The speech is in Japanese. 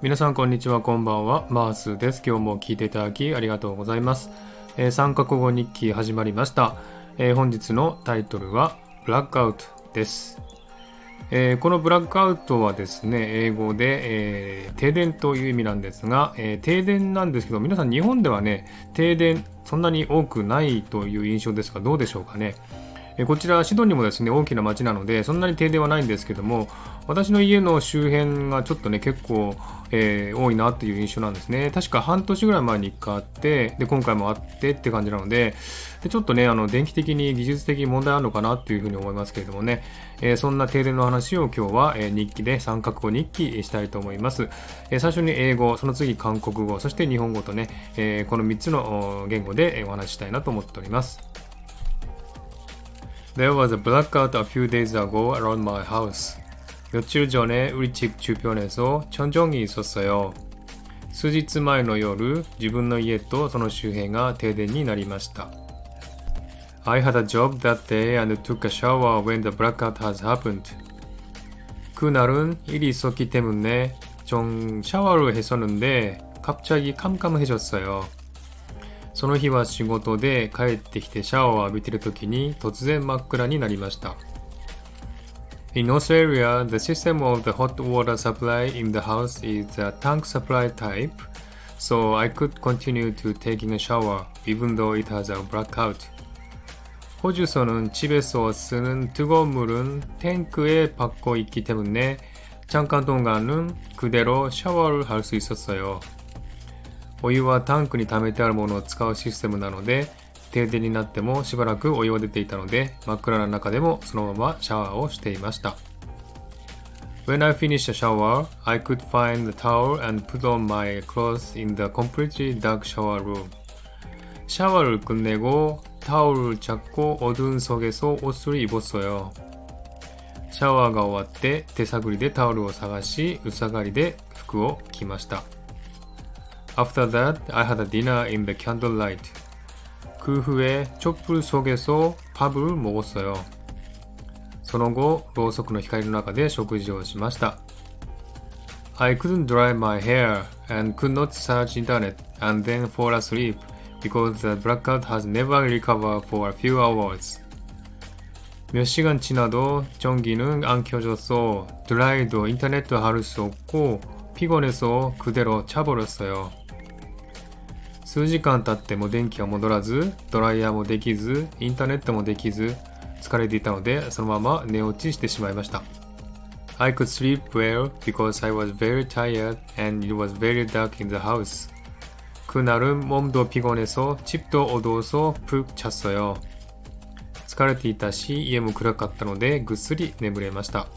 皆さんこんにちはこんばんは。マースです。今日も聞いていただきありがとうございます、えー、3カ国語日記始まりました、えー本日のタイトルはブラックアウトです、えーこのブラックアウトはですね英語で、えー停電という意味なんですが、えー停電なんですけど皆さん日本ではね停電そんなに多くないという印象ですがどうでしょうかね。えこちらシドニーもですね大きな町なのでそんなに停電はないんですけども私の家の周辺がちょっとね結構、えー多いなっていう印象なんですね。確か半年ぐらい前に1回あってで今回もあってって感じなのででちょっとねあの電気的に技術的に問題あるのかなっていうふうに思いますけれどもね、えーそんな停電の話を今日は、え日記で三角語日記したいと思います、え最初に英語その次韓国語そして日本語とね、えこの3つの言語でお話ししたいなと思っております。There was a blackout a few days ago around my house. 며칠 전에 우리 집 주변에서 천정이 있었어요. 数日前の夜、自分の家とその周辺が停電になりました。I had a job that day and took a shower when the blackout has happened. 그날은 일이 있었기 때문에 좀 샤워를 했었는데 갑자기 캄캄해졌어요. その日は仕事で帰ってきてシャワーを浴びている時に突然真っ暗になりました。In Australia, the system of the hot water supply in the house is a tank supply type, so I could continue to taking a shower even though it has a blackout. 호주서는 집에서 쓰는 뜨거운 물은 탱크에 받고 있기 때문에 잠깐 동안은 그대로 샤워를 할 수 있었어요. お湯はタンクに溜めてあるものを使うシステムなので停電になってもしばらくお湯は出ていたので真っ暗な中でもそのままシャワーをしていました When I finished a shower, I could find the towel and put on my clothes in the completely dark shower room. 샤워를 끝내고 타올을 잡고 어두운 속에서 옷을 입었어요. 샤워가 終わって手探りでタオルを探し、うさがりで服を着ました。 After that, I had a dinner in the candlelight. 그 후에 촛불 속에서 밥을 먹었어요. その後、ろうそくの光の中で食事をしました。I couldn't dry my hair and could not search internet and then fall asleep because the blackout has never recovered for a few hours. 몇 시간 지나도 전기는 안 켜져서 드라이도 인터넷도 할 수 없고 피곤해서 그대로 차버렸어요. 数時間経っても電気が戻らず、ドライヤーもできず、インターネットもできず、疲れていたので、そのまま寝落ちしてしまいました。I could sleep well because I was very tired and it was very dark in the house. 그날은 몸도 피곤해서 집도 어두워서 푹 잤어요. 疲れていたし、家も暗かったのでぐっすり眠れました。